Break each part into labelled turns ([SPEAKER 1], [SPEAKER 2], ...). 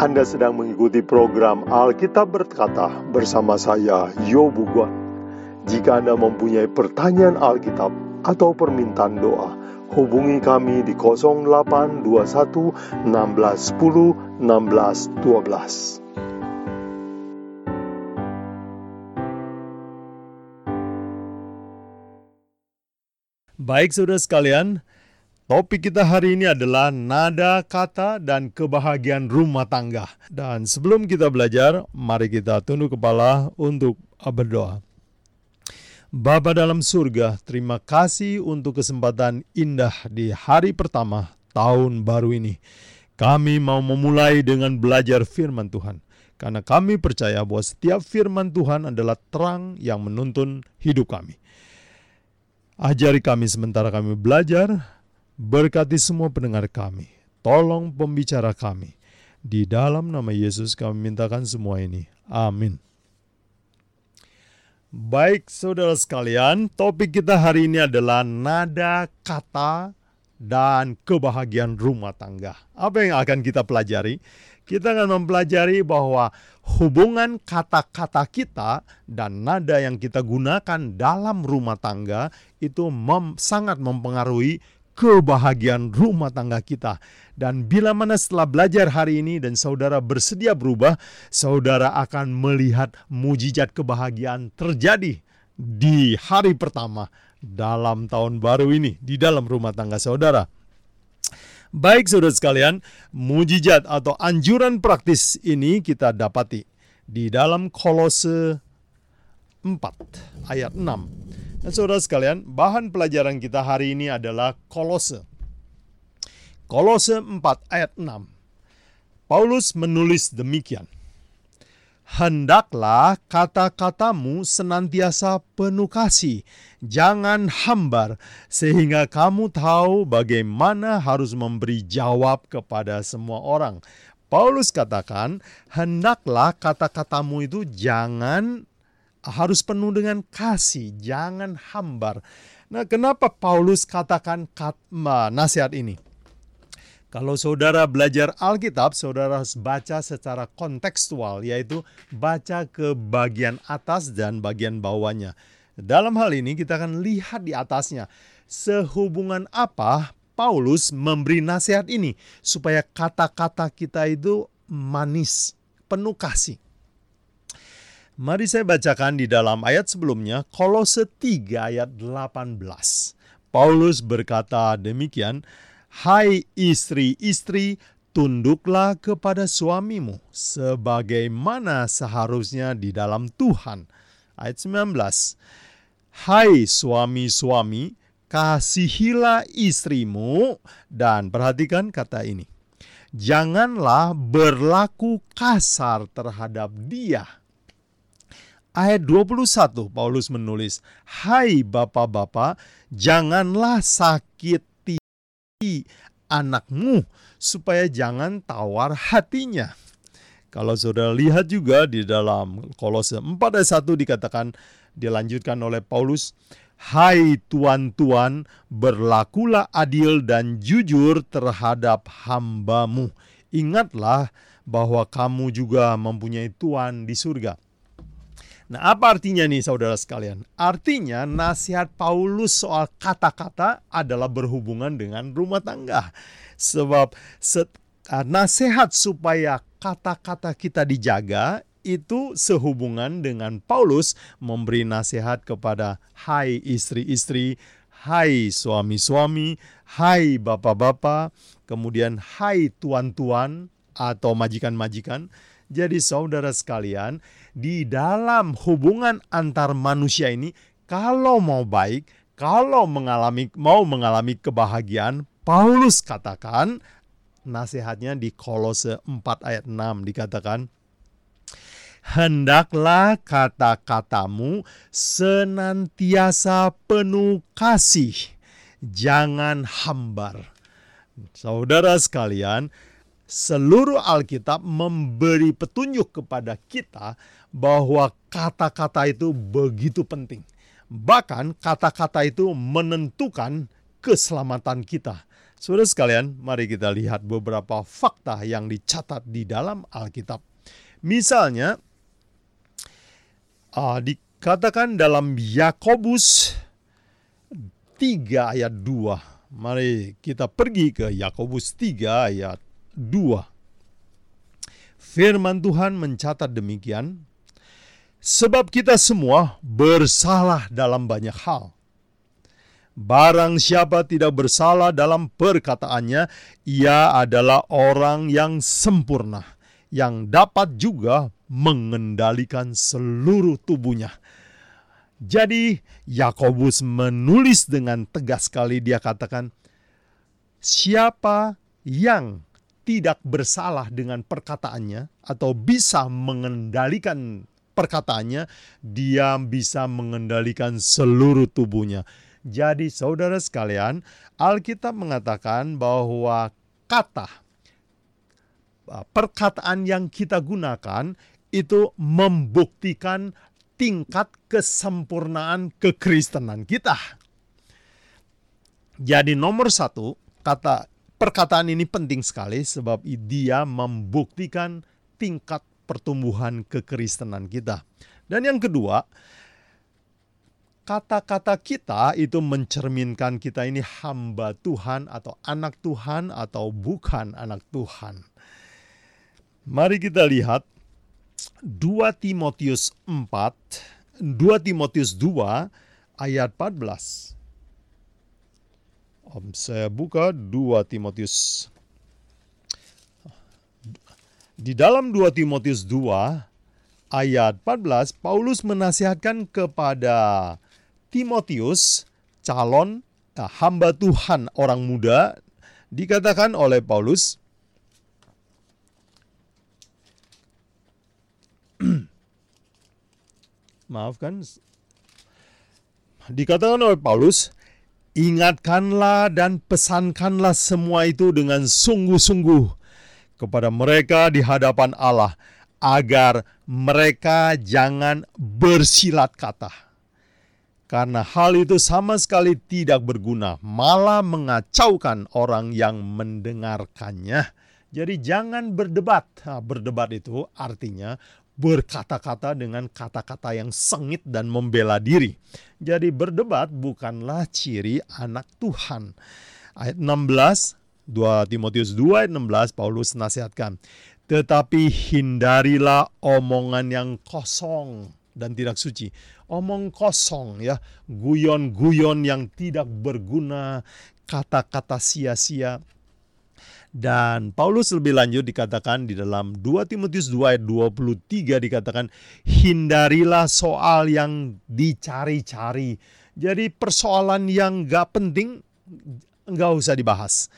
[SPEAKER 1] Anda sedang mengikuti program Alkitab Berkata bersama saya, Yobu Guan. Jika Anda mempunyai pertanyaan Alkitab atau permintaan doa, hubungi kami di 0821 1610 1612. Baik saudara sekalian, Topik kita hari ini adalah nada kata dan kebahagiaan rumah tangga. Dan sebelum kita belajar, mari kita tunduk kepala untuk berdoa. Bapa dalam surga, terima kasih untuk kesempatan indah di hari pertama tahun baru ini. Kami mau memulai dengan belajar firman Tuhan. Karena kami percaya bahwa setiap firman Tuhan adalah terang yang menuntun hidup kami. Ajari kami sementara kami belajar, Berkati semua pendengar kami. Tolong pembicara kami. Di dalam nama Yesus kami mintakan semua ini. Amin. Baik saudara sekalian, topik kita hari ini adalah nada kata dan kebahagiaan rumah tangga. Apa yang akan kita pelajari? Kita akan mempelajari bahwa hubungan kata-kata kita dan nada yang kita gunakan dalam rumah tangga itu mem sangat mempengaruhi kebahagiaan rumah tangga kita. Dan bila mana setelah belajar hari ini dan saudara bersedia berubah, saudara akan melihat mujizat kebahagiaan terjadi di hari pertama dalam tahun baru ini di dalam rumah tangga saudara. Baik saudara sekalian, mujizat atau anjuran praktis ini kita dapati di dalam Kolose 4 ayat 6. Dan saudara sekalian, bahan pelajaran kita hari ini adalah Kolose. Kolose 4 ayat 6. Paulus menulis demikian. Hendaklah kata-katamu senantiasa penuh kasih, jangan hambar, sehingga kamu tahu bagaimana harus memberi jawab kepada semua orang. Paulus katakan, hendaklah kata-katamu itu jangan harus penuh dengan kasih, jangan hambar. Nah, kenapa Paulus katakan kat, nasihat ini? Kalau saudara belajar Alkitab, saudara harus baca secara kontekstual, yaitu baca ke bagian atas dan bagian bawahnya. Dalam hal ini kita akan lihat di atasnya, sehubungan apa Paulus memberi nasihat ini, supaya kata-kata kita itu manis, penuh kasih. Mari saya bacakan di dalam ayat sebelumnya, Kolose 3 ayat 18. Paulus berkata demikian, Hai istri-istri, tunduklah kepada suamimu, sebagaimana seharusnya di dalam Tuhan. Ayat 19. Hai suami-suami, kasihilah istrimu, dan perhatikan kata ini. Janganlah berlaku kasar terhadap dia ayat 21 Paulus menulis, "Hai bapak-bapak, janganlah sakiti anakmu supaya jangan tawar hatinya." Kalau saudara lihat juga di dalam Kolose 4 ayat 1 dikatakan dilanjutkan oleh Paulus, Hai tuan-tuan, berlakulah adil dan jujur terhadap hambamu. Ingatlah bahwa kamu juga mempunyai Tuhan di surga. Nah, apa artinya nih saudara sekalian? Artinya nasihat Paulus soal kata-kata adalah berhubungan dengan rumah tangga. Sebab set, nasihat supaya kata-kata kita dijaga itu sehubungan dengan Paulus memberi nasihat kepada hai istri-istri, hai suami-suami, hai bapak-bapak, kemudian hai tuan-tuan atau majikan-majikan. Jadi saudara sekalian, di dalam hubungan antar manusia ini kalau mau baik, kalau mengalami mau mengalami kebahagiaan, Paulus katakan nasihatnya di Kolose 4 ayat 6 dikatakan Hendaklah kata-katamu senantiasa penuh kasih, jangan hambar. Saudara sekalian, seluruh Alkitab memberi petunjuk kepada kita bahwa kata-kata itu begitu penting. Bahkan kata-kata itu menentukan keselamatan kita. Saudara sekalian, mari kita lihat beberapa fakta yang dicatat di dalam Alkitab. Misalnya, uh, dikatakan dalam Yakobus 3 ayat 2. Mari kita pergi ke Yakobus 3 ayat 2. Firman Tuhan mencatat demikian, sebab kita semua bersalah dalam banyak hal. Barang siapa tidak bersalah dalam perkataannya, ia adalah orang yang sempurna, yang dapat juga mengendalikan seluruh tubuhnya. Jadi, Yakobus menulis dengan tegas sekali dia katakan, siapa yang tidak bersalah dengan perkataannya atau bisa mengendalikan perkataannya, dia bisa mengendalikan seluruh tubuhnya. Jadi saudara sekalian, Alkitab mengatakan bahwa kata uh, perkataan yang kita gunakan itu membuktikan tingkat kesempurnaan kekristenan kita. Jadi nomor satu, kata perkataan ini penting sekali sebab dia membuktikan tingkat pertumbuhan kekristenan kita. Dan yang kedua, kata-kata kita itu mencerminkan kita ini hamba Tuhan atau anak Tuhan atau bukan anak Tuhan. Mari kita lihat 2 Timotius 4, 2 Timotius 2 ayat 14. Saya buka 2 Timotius. Di dalam 2 Timotius 2 ayat 14 Paulus menasihatkan kepada Timotius, calon nah, hamba Tuhan orang muda, dikatakan oleh Paulus, maafkan, dikatakan oleh Paulus, ingatkanlah dan pesankanlah semua itu dengan sungguh-sungguh kepada mereka di hadapan Allah, agar mereka jangan bersilat kata karena hal itu sama sekali tidak berguna, malah mengacaukan orang yang mendengarkannya. Jadi jangan berdebat. Nah, berdebat itu artinya berkata-kata dengan kata-kata yang sengit dan membela diri. Jadi berdebat bukanlah ciri anak Tuhan. Ayat 16, 2 Timotius 2 ayat 16 Paulus nasihatkan, tetapi hindarilah omongan yang kosong dan tidak suci. Omong kosong ya, guyon-guyon yang tidak berguna, kata-kata sia-sia. Dan Paulus lebih lanjut dikatakan di dalam 2 Timotius 2 ayat 23 dikatakan hindarilah soal yang dicari-cari. Jadi persoalan yang gak penting gak usah dibahas.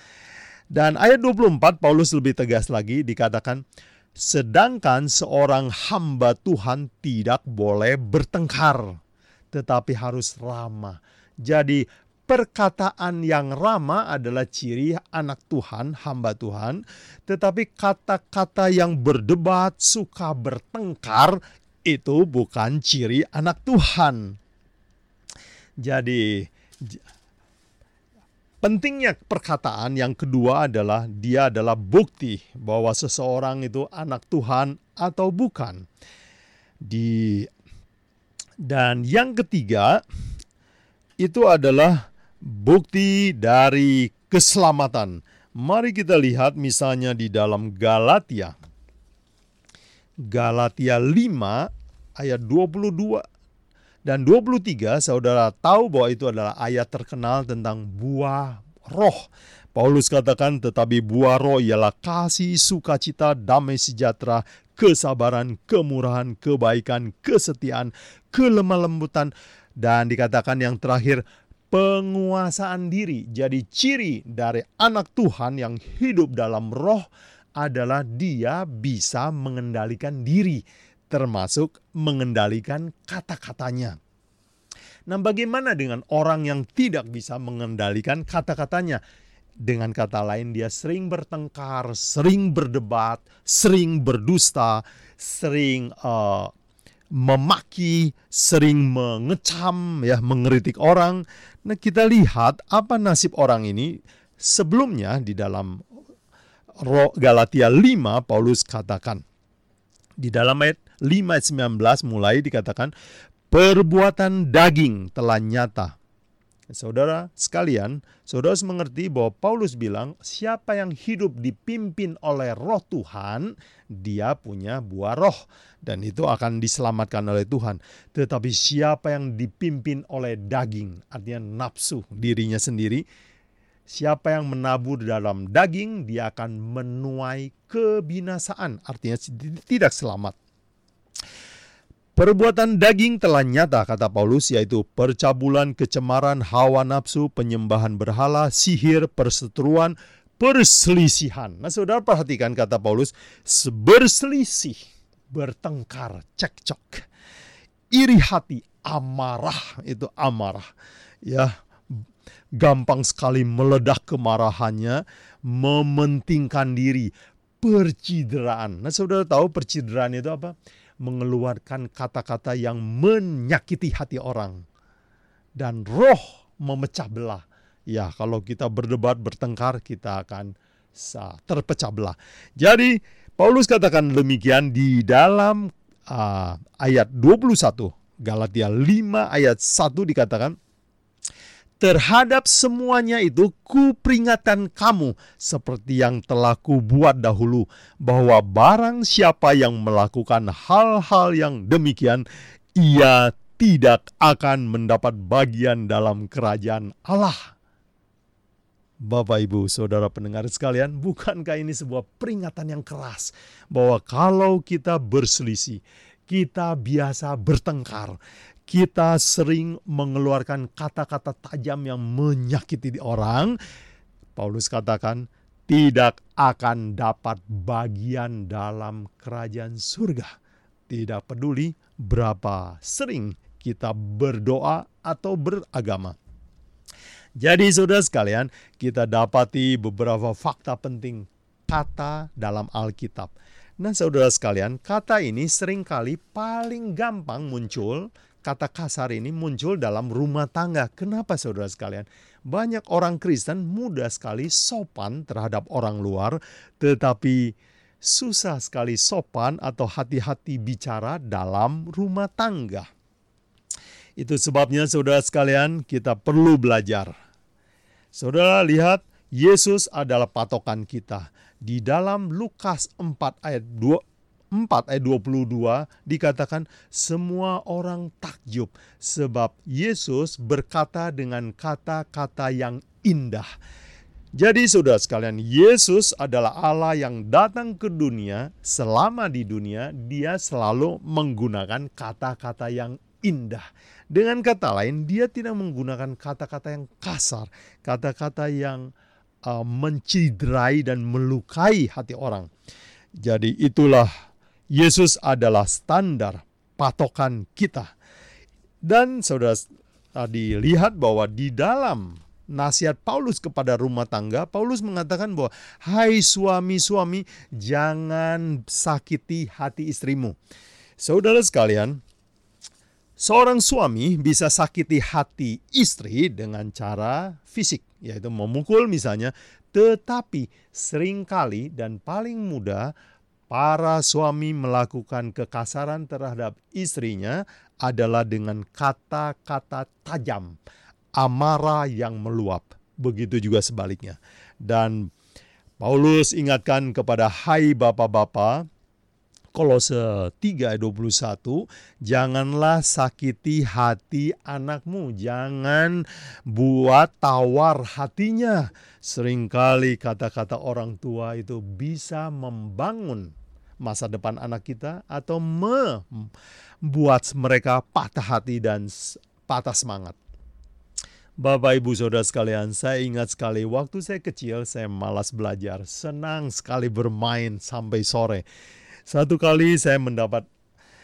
[SPEAKER 1] Dan ayat 24 Paulus lebih tegas lagi dikatakan Sedangkan seorang hamba Tuhan tidak boleh bertengkar, tetapi harus ramah. Jadi, perkataan yang ramah adalah ciri anak Tuhan, hamba Tuhan, tetapi kata-kata yang berdebat, suka bertengkar, itu bukan ciri anak Tuhan. Jadi, Pentingnya perkataan yang kedua adalah dia adalah bukti bahwa seseorang itu anak Tuhan atau bukan. Di dan yang ketiga itu adalah bukti dari keselamatan. Mari kita lihat misalnya di dalam Galatia. Galatia 5 ayat 22 dan 23 saudara tahu bahwa itu adalah ayat terkenal tentang buah roh. Paulus katakan tetapi buah roh ialah kasih, sukacita, damai sejahtera, kesabaran, kemurahan, kebaikan, kesetiaan, kelemah lembutan dan dikatakan yang terakhir penguasaan diri. Jadi ciri dari anak Tuhan yang hidup dalam roh adalah dia bisa mengendalikan diri termasuk mengendalikan kata-katanya. Nah, bagaimana dengan orang yang tidak bisa mengendalikan kata-katanya? Dengan kata lain, dia sering bertengkar, sering berdebat, sering berdusta, sering uh, memaki, sering mengecam, ya, mengeritik orang. Nah, kita lihat apa nasib orang ini Sebelumnya di dalam Galatia 5 Paulus katakan di dalam ayat 5 ayat 19 mulai dikatakan perbuatan daging telah nyata. Saudara sekalian, saudara harus mengerti bahwa Paulus bilang siapa yang hidup dipimpin oleh roh Tuhan, dia punya buah roh. Dan itu akan diselamatkan oleh Tuhan. Tetapi siapa yang dipimpin oleh daging, artinya nafsu dirinya sendiri, Siapa yang menabur dalam daging, dia akan menuai kebinasaan, artinya tidak selamat. Perbuatan daging telah nyata, kata Paulus, yaitu percabulan, kecemaran, hawa nafsu, penyembahan berhala, sihir, perseteruan, perselisihan. Nah, saudara perhatikan kata Paulus, berselisih, bertengkar, cekcok, iri hati, amarah, itu amarah. Ya, gampang sekali meledak kemarahannya, mementingkan diri, percideraan. Nah, saudara tahu percideraan itu apa? Mengeluarkan kata-kata yang menyakiti hati orang dan roh memecah belah. Ya, kalau kita berdebat, bertengkar, kita akan terpecah belah. Jadi, Paulus katakan demikian di dalam uh, ayat 21 Galatia 5 ayat 1 dikatakan terhadap semuanya itu kuperingatkan kamu seperti yang telah kubuat dahulu bahwa barang siapa yang melakukan hal-hal yang demikian ia tidak akan mendapat bagian dalam kerajaan Allah. Bapak, Ibu, Saudara pendengar sekalian, bukankah ini sebuah peringatan yang keras bahwa kalau kita berselisih, kita biasa bertengkar, kita sering mengeluarkan kata-kata tajam yang menyakiti orang, Paulus katakan tidak akan dapat bagian dalam kerajaan surga. Tidak peduli berapa sering kita berdoa atau beragama. Jadi saudara sekalian, kita dapati beberapa fakta penting kata dalam Alkitab. Nah saudara sekalian, kata ini sering kali paling gampang muncul kata kasar ini muncul dalam rumah tangga. Kenapa saudara sekalian? Banyak orang Kristen mudah sekali sopan terhadap orang luar, tetapi susah sekali sopan atau hati-hati bicara dalam rumah tangga. Itu sebabnya saudara sekalian kita perlu belajar. Saudara lihat Yesus adalah patokan kita. Di dalam Lukas 4 ayat 2 4 ayat 22 dikatakan semua orang takjub sebab Yesus berkata dengan kata-kata yang indah. Jadi saudara sekalian, Yesus adalah Allah yang datang ke dunia, selama di dunia dia selalu menggunakan kata-kata yang indah. Dengan kata lain, dia tidak menggunakan kata-kata yang kasar, kata-kata yang uh, menciderai dan melukai hati orang. Jadi itulah Yesus adalah standar patokan kita. Dan saudara tadi lihat bahwa di dalam nasihat Paulus kepada rumah tangga, Paulus mengatakan bahwa hai suami-suami jangan sakiti hati istrimu. Saudara sekalian, seorang suami bisa sakiti hati istri dengan cara fisik, yaitu memukul misalnya, tetapi sering kali dan paling mudah para suami melakukan kekasaran terhadap istrinya adalah dengan kata-kata tajam, amarah yang meluap. Begitu juga sebaliknya. Dan Paulus ingatkan kepada hai bapak-bapak, Kolose 3 ayat 21, janganlah sakiti hati anakmu, jangan buat tawar hatinya. Seringkali kata-kata orang tua itu bisa membangun masa depan anak kita atau membuat mereka patah hati dan patah semangat. Bapak Ibu Saudara sekalian, saya ingat sekali waktu saya kecil saya malas belajar, senang sekali bermain sampai sore. Satu kali saya mendapat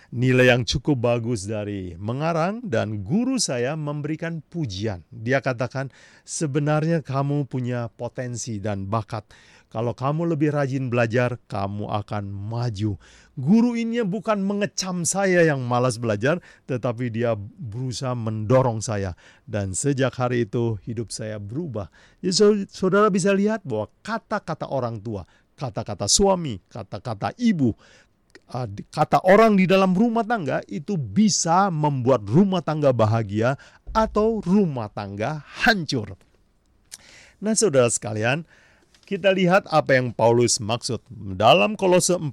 [SPEAKER 1] nilai yang cukup bagus dari mengarang dan guru saya memberikan pujian. Dia katakan, "Sebenarnya kamu punya potensi dan bakat. Kalau kamu lebih rajin belajar, kamu akan maju. Guru ini bukan mengecam saya yang malas belajar, tetapi dia berusaha mendorong saya. Dan sejak hari itu hidup saya berubah. Jadi saudara bisa lihat bahwa kata-kata orang tua, kata-kata suami, kata-kata ibu, kata orang di dalam rumah tangga itu bisa membuat rumah tangga bahagia atau rumah tangga hancur. Nah, saudara sekalian, kita lihat apa yang Paulus maksud. Dalam Kolose 4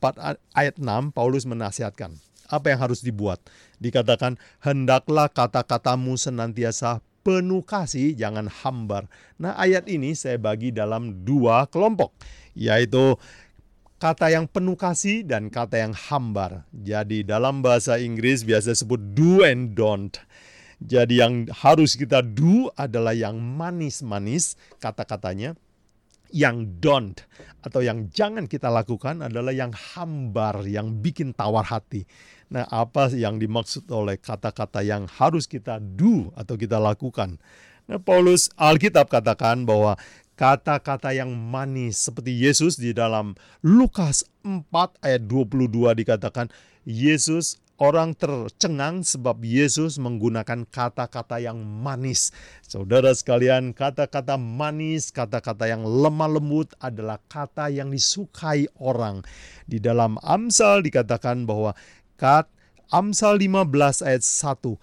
[SPEAKER 1] ayat 6, Paulus menasihatkan apa yang harus dibuat. Dikatakan, hendaklah kata-katamu senantiasa penuh kasih, jangan hambar. Nah, ayat ini saya bagi dalam dua kelompok, yaitu kata yang penuh kasih dan kata yang hambar. Jadi dalam bahasa Inggris biasa disebut do and don't. Jadi yang harus kita do adalah yang manis-manis kata-katanya. Yang don't atau yang jangan kita lakukan adalah yang hambar, yang bikin tawar hati. Nah, apa yang dimaksud oleh kata-kata yang harus kita do atau kita lakukan? Nah, Paulus Alkitab katakan bahwa kata-kata yang manis seperti Yesus di dalam Lukas 4 ayat 22 dikatakan Yesus orang tercengang sebab Yesus menggunakan kata-kata yang manis. Saudara sekalian, kata-kata manis, kata-kata yang lemah lembut adalah kata yang disukai orang. Di dalam Amsal dikatakan bahwa kat Amsal 15 ayat 1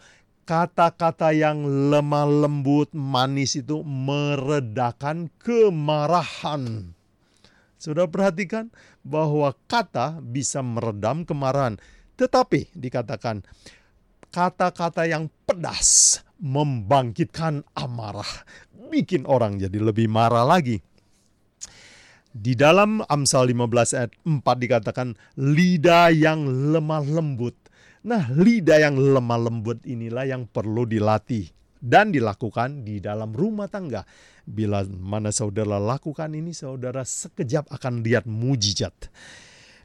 [SPEAKER 1] kata-kata yang lemah lembut, manis itu meredakan kemarahan. Sudah perhatikan bahwa kata bisa meredam kemarahan. Tetapi dikatakan kata-kata yang pedas membangkitkan amarah, bikin orang jadi lebih marah lagi. Di dalam Amsal 15 ayat 4 dikatakan lidah yang lemah lembut. Nah, lidah yang lemah lembut inilah yang perlu dilatih dan dilakukan di dalam rumah tangga. Bila mana saudara lakukan ini, saudara sekejap akan lihat mujizat.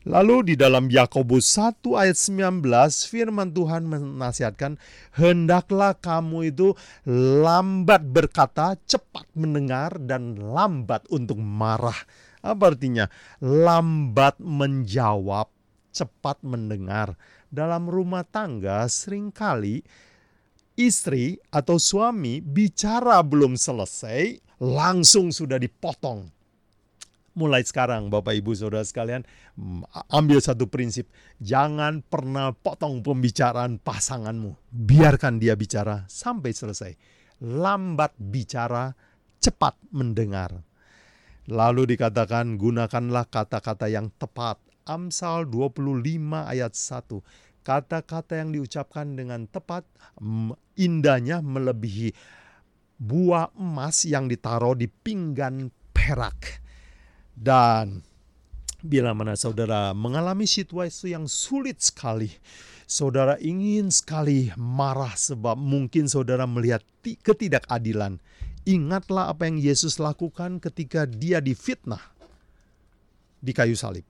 [SPEAKER 1] Lalu di dalam Yakobus 1 ayat 19 firman Tuhan menasihatkan hendaklah kamu itu lambat berkata, cepat mendengar dan lambat untuk marah. Apa artinya? Lambat menjawab, cepat mendengar. Dalam rumah tangga sering kali istri atau suami bicara belum selesai langsung sudah dipotong mulai sekarang Bapak Ibu Saudara sekalian mm, ambil satu prinsip, jangan pernah potong pembicaraan pasanganmu. Biarkan dia bicara sampai selesai. Lambat bicara, cepat mendengar. Lalu dikatakan gunakanlah kata-kata yang tepat. Amsal 25 ayat 1. Kata-kata yang diucapkan dengan tepat mm, indahnya melebihi buah emas yang ditaruh di pinggan perak. Dan bila mana saudara mengalami situasi yang sulit sekali, saudara ingin sekali marah sebab mungkin saudara melihat ketidakadilan. Ingatlah apa yang Yesus lakukan ketika dia difitnah di kayu salib.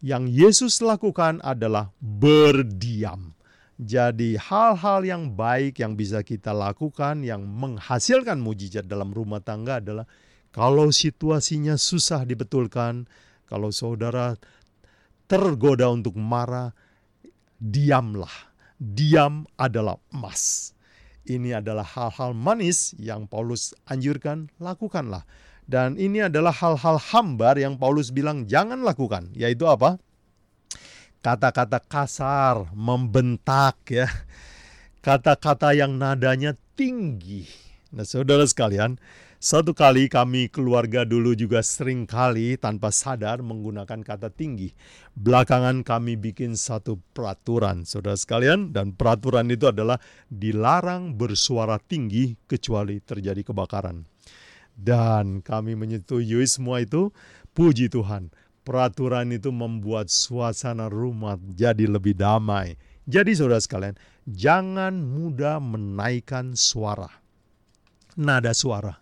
[SPEAKER 1] Yang Yesus lakukan adalah berdiam. Jadi hal-hal yang baik yang bisa kita lakukan yang menghasilkan mujizat dalam rumah tangga adalah kalau situasinya susah dibetulkan, kalau saudara tergoda untuk marah, diamlah. Diam adalah emas. Ini adalah hal-hal manis yang Paulus anjurkan, lakukanlah. Dan ini adalah hal-hal hambar yang Paulus bilang jangan lakukan, yaitu apa? Kata-kata kasar, membentak ya. Kata-kata yang nadanya tinggi. Nah, saudara sekalian, satu kali kami keluarga dulu juga sering kali tanpa sadar menggunakan kata tinggi. Belakangan kami bikin satu peraturan, saudara sekalian, dan peraturan itu adalah dilarang bersuara tinggi kecuali terjadi kebakaran. Dan kami menyetujui semua itu, puji Tuhan. Peraturan itu membuat suasana rumah jadi lebih damai. Jadi saudara sekalian, jangan mudah menaikkan suara. Nada suara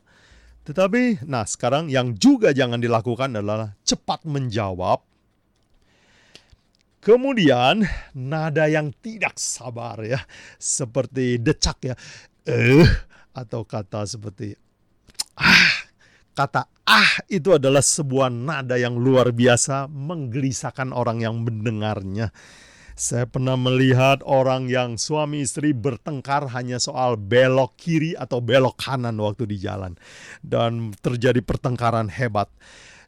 [SPEAKER 1] tetapi, nah sekarang yang juga jangan dilakukan adalah cepat menjawab. Kemudian nada yang tidak sabar ya, seperti decak ya, eh atau kata seperti ah Kata ah itu adalah sebuah nada yang luar biasa menggelisahkan orang yang mendengarnya. Saya pernah melihat orang yang suami istri bertengkar hanya soal belok kiri atau belok kanan waktu di jalan. Dan terjadi pertengkaran hebat.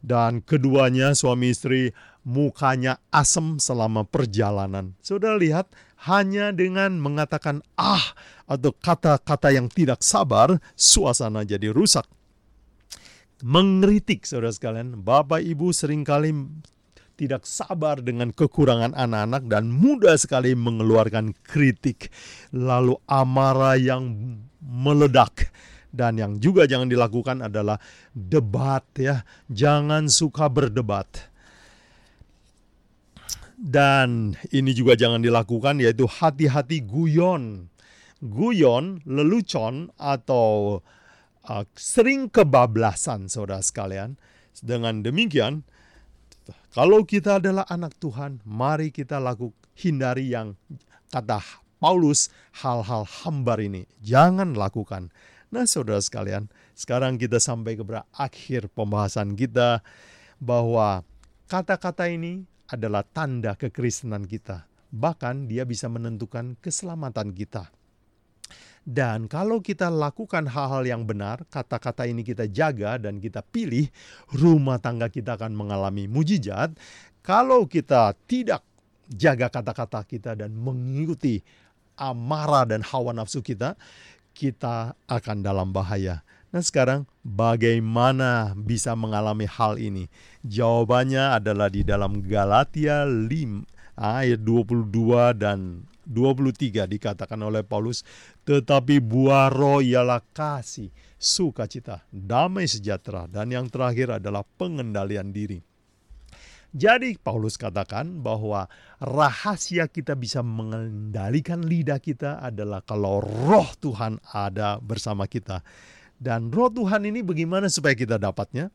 [SPEAKER 1] Dan keduanya suami istri mukanya asem selama perjalanan. Sudah lihat hanya dengan mengatakan ah atau kata-kata yang tidak sabar, suasana jadi rusak. Mengkritik saudara sekalian, Bapak Ibu sering kali tidak sabar dengan kekurangan anak-anak dan mudah sekali mengeluarkan kritik, lalu amarah yang meledak. Dan yang juga jangan dilakukan adalah debat ya. Jangan suka berdebat. Dan ini juga jangan dilakukan yaitu hati-hati guyon. Guyon, lelucon atau uh, sering kebablasan saudara sekalian. Dengan demikian kalau kita adalah anak Tuhan, mari kita lakukan hindari yang kata Paulus hal-hal hambar ini. Jangan lakukan. Nah saudara sekalian, sekarang kita sampai ke akhir pembahasan kita bahwa kata-kata ini adalah tanda kekristenan kita. Bahkan dia bisa menentukan keselamatan kita. Dan kalau kita lakukan hal-hal yang benar, kata-kata ini kita jaga dan kita pilih, rumah tangga kita akan mengalami mujizat. Kalau kita tidak jaga kata-kata kita dan mengikuti amarah dan hawa nafsu kita, kita akan dalam bahaya. Nah sekarang bagaimana bisa mengalami hal ini? Jawabannya adalah di dalam Galatia 5 ayat 22 dan 23 dikatakan oleh Paulus, tetapi buah roh ialah kasih, sukacita, damai sejahtera, dan yang terakhir adalah pengendalian diri. Jadi Paulus katakan bahwa rahasia kita bisa mengendalikan lidah kita adalah kalau roh Tuhan ada bersama kita. Dan roh Tuhan ini bagaimana supaya kita dapatnya?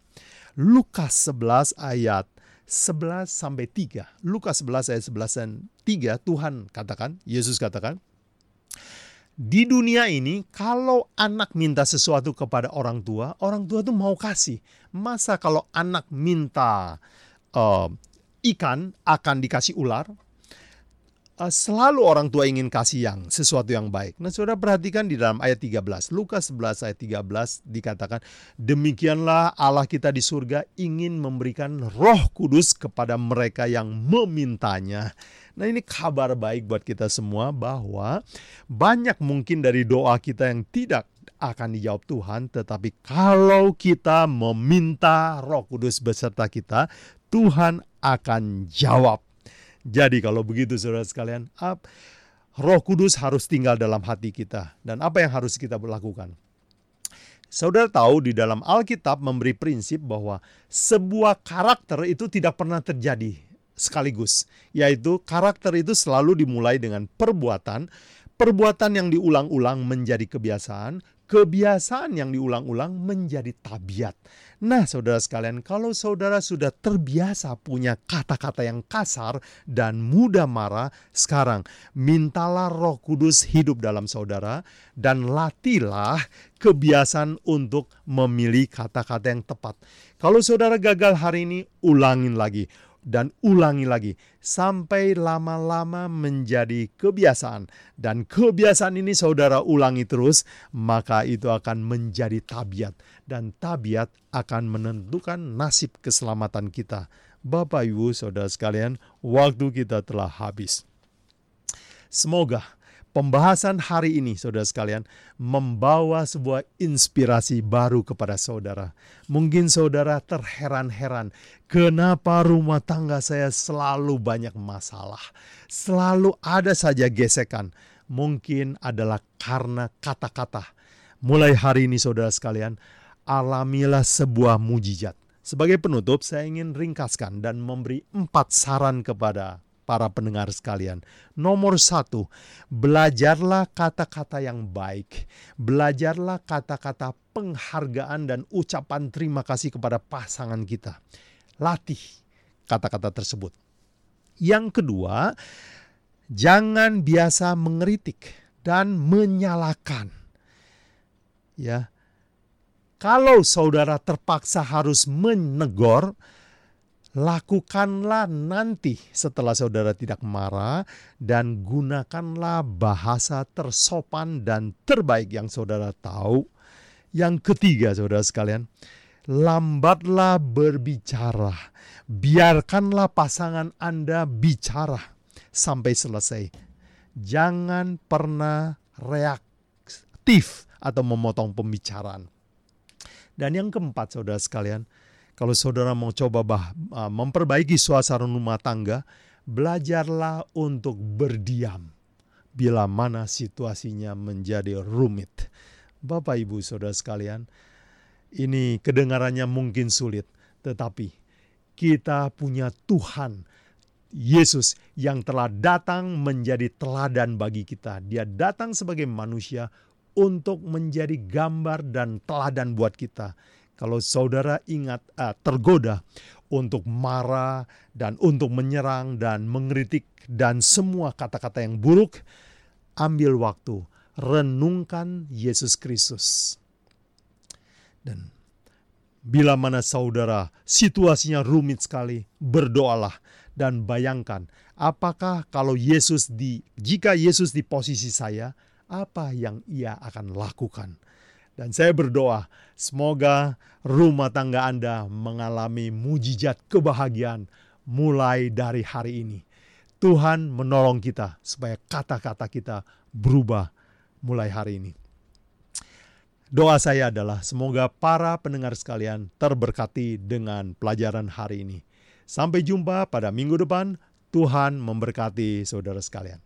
[SPEAKER 1] Lukas 11 ayat 11 sampai 3. Lukas 11 ayat 11 dan 3 Tuhan katakan, Yesus katakan, di dunia ini kalau anak minta sesuatu kepada orang tua, orang tua tuh mau kasih. Masa kalau anak minta uh, ikan akan dikasih ular? Uh, selalu orang tua ingin kasih yang sesuatu yang baik. Nah, Saudara perhatikan di dalam ayat 13. Lukas 11 ayat 13 dikatakan, "Demikianlah Allah kita di surga ingin memberikan Roh Kudus kepada mereka yang memintanya." Nah, ini kabar baik buat kita semua bahwa banyak mungkin dari doa kita yang tidak akan dijawab Tuhan, tetapi kalau kita meminta Roh Kudus beserta kita, Tuhan akan jawab jadi kalau begitu saudara sekalian, Roh Kudus harus tinggal dalam hati kita. Dan apa yang harus kita lakukan? Saudara tahu di dalam Alkitab memberi prinsip bahwa sebuah karakter itu tidak pernah terjadi sekaligus. Yaitu karakter itu selalu dimulai dengan perbuatan, perbuatan yang diulang-ulang menjadi kebiasaan, kebiasaan yang diulang-ulang menjadi tabiat. Nah, saudara sekalian, kalau saudara sudah terbiasa punya kata-kata yang kasar dan mudah marah, sekarang mintalah Roh Kudus hidup dalam saudara dan latihlah kebiasaan untuk memilih kata-kata yang tepat. Kalau saudara gagal hari ini, ulangin lagi dan ulangi lagi sampai lama-lama menjadi kebiasaan dan kebiasaan ini saudara ulangi terus maka itu akan menjadi tabiat dan tabiat akan menentukan nasib keselamatan kita. Bapak Ibu Saudara sekalian, waktu kita telah habis. Semoga pembahasan hari ini, saudara sekalian, membawa sebuah inspirasi baru kepada saudara. Mungkin saudara terheran-heran, kenapa rumah tangga saya selalu banyak masalah, selalu ada saja gesekan. Mungkin adalah karena kata-kata. Mulai hari ini, saudara sekalian, alamilah sebuah mujizat. Sebagai penutup, saya ingin ringkaskan dan memberi empat saran kepada para pendengar sekalian. Nomor satu, belajarlah kata-kata yang baik. Belajarlah kata-kata penghargaan dan ucapan terima kasih kepada pasangan kita. Latih kata-kata tersebut. Yang kedua, jangan biasa mengeritik dan menyalahkan. Ya, Kalau saudara terpaksa harus menegur, lakukanlah nanti setelah saudara tidak marah dan gunakanlah bahasa tersopan dan terbaik yang saudara tahu. Yang ketiga saudara sekalian, lambatlah berbicara. Biarkanlah pasangan Anda bicara sampai selesai. Jangan pernah reaktif atau memotong pembicaraan. Dan yang keempat saudara sekalian, kalau saudara mau coba bah, memperbaiki suasana rumah tangga, belajarlah untuk berdiam bila mana situasinya menjadi rumit. Bapak, ibu, saudara sekalian, ini kedengarannya mungkin sulit, tetapi kita punya Tuhan Yesus yang telah datang menjadi teladan bagi kita. Dia datang sebagai manusia untuk menjadi gambar dan teladan buat kita. Kalau saudara ingat uh, tergoda untuk marah dan untuk menyerang dan mengkritik dan semua kata-kata yang buruk, ambil waktu, renungkan Yesus Kristus. Dan bila mana saudara situasinya rumit sekali, berdoalah dan bayangkan apakah kalau Yesus di jika Yesus di posisi saya, apa yang ia akan lakukan? Dan saya berdoa, semoga rumah tangga Anda mengalami mujizat kebahagiaan mulai dari hari ini. Tuhan menolong kita supaya kata-kata kita berubah mulai hari ini. Doa saya adalah semoga para pendengar sekalian terberkati dengan pelajaran hari ini. Sampai jumpa pada minggu depan. Tuhan memberkati saudara sekalian.